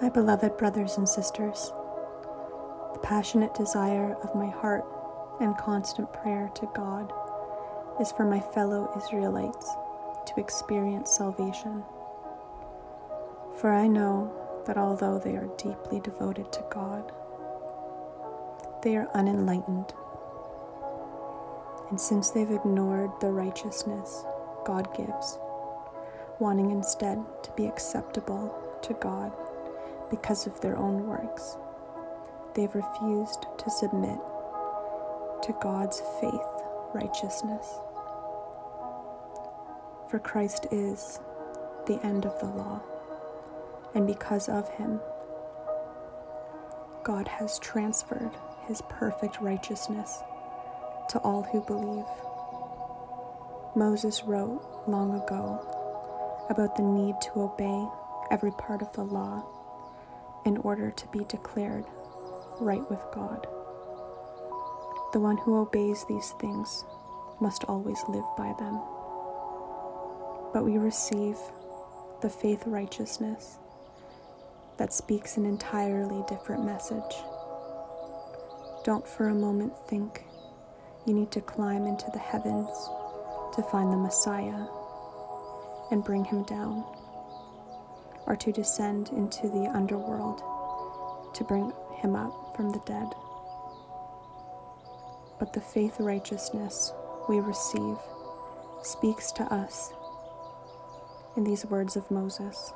My beloved brothers and sisters, the passionate desire of my heart and constant prayer to God is for my fellow Israelites to experience salvation. For I know that although they are deeply devoted to God, they are unenlightened. And since they've ignored the righteousness God gives, wanting instead to be acceptable to God because of their own works, they've refused to submit to God's faith righteousness. For Christ is the end of the law, and because of him, God has transferred his perfect righteousness to all who believe. Moses wrote long ago about the need to obey every part of the law in order to be declared right with God. The one who obeys these things must always live by them but we receive the faith righteousness that speaks an entirely different message. Don't for a moment think you need to climb into the heavens to find the Messiah and bring him down, or to descend into the underworld to bring him up from the dead. But the faith righteousness we receive speaks to us in these words of Moses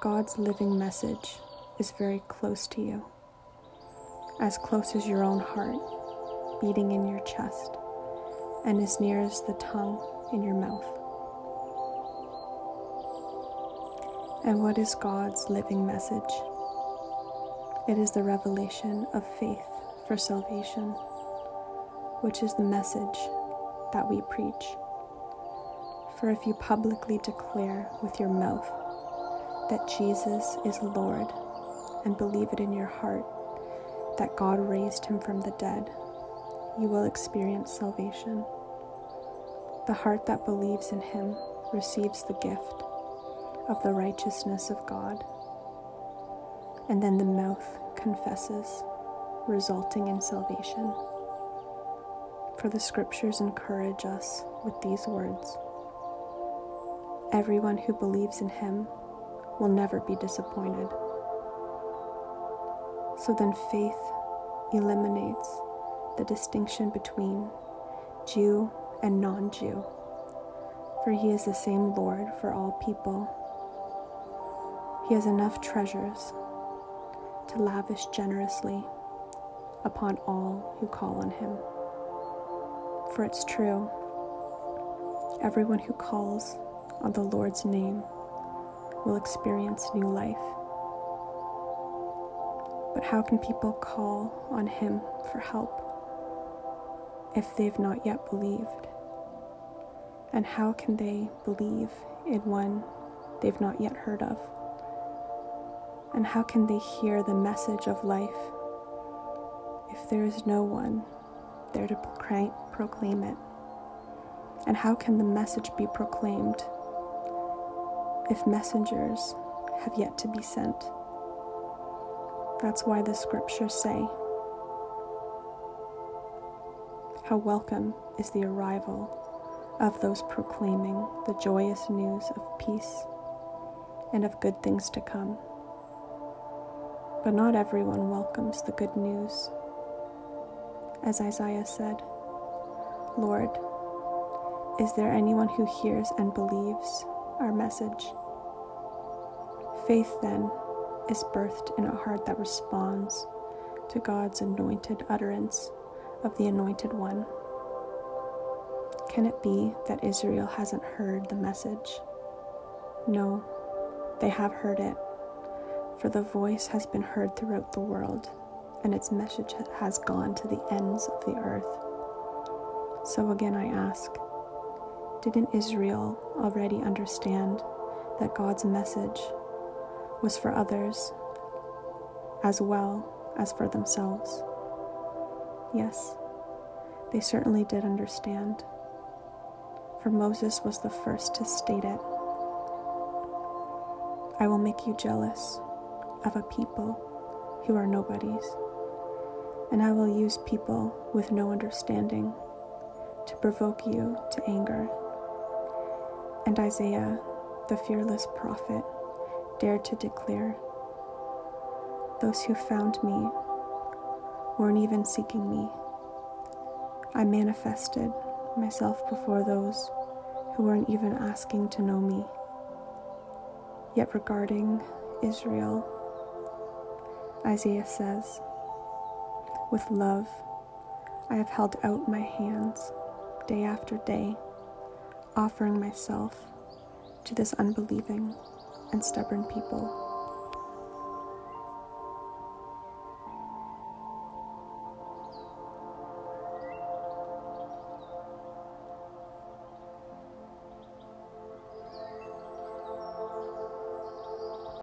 God's living message is very close to you, as close as your own heart beating in your chest, and as near as the tongue in your mouth. And what is God's living message? It is the revelation of faith for salvation, which is the message that we preach. For if you publicly declare with your mouth that Jesus is Lord and believe it in your heart that God raised him from the dead, you will experience salvation. The heart that believes in him receives the gift of the righteousness of God, and then the mouth confesses, resulting in salvation. For the scriptures encourage us with these words. Everyone who believes in him will never be disappointed. So then faith eliminates the distinction between Jew and non Jew, for he is the same Lord for all people. He has enough treasures to lavish generously upon all who call on him. For it's true, everyone who calls on the Lord's name will experience new life. But how can people call on Him for help if they've not yet believed? And how can they believe in one they've not yet heard of? And how can they hear the message of life if there is no one there to proclaim it? And how can the message be proclaimed if messengers have yet to be sent. That's why the scriptures say, How welcome is the arrival of those proclaiming the joyous news of peace and of good things to come. But not everyone welcomes the good news. As Isaiah said, Lord, is there anyone who hears and believes our message? Faith, then, is birthed in a heart that responds to God's anointed utterance of the Anointed One. Can it be that Israel hasn't heard the message? No, they have heard it, for the voice has been heard throughout the world, and its message has gone to the ends of the earth. So again, I ask didn't Israel already understand that God's message was for others as well as for themselves. Yes, they certainly did understand, for Moses was the first to state it. I will make you jealous of a people who are nobodies, and I will use people with no understanding to provoke you to anger. And Isaiah, the fearless prophet, dared to declare Those who found me weren't even seeking me. I manifested myself before those who weren't even asking to know me. Yet regarding Israel, Isaiah says, With love I have held out my hands day after day, offering myself to this unbelieving and stubborn people.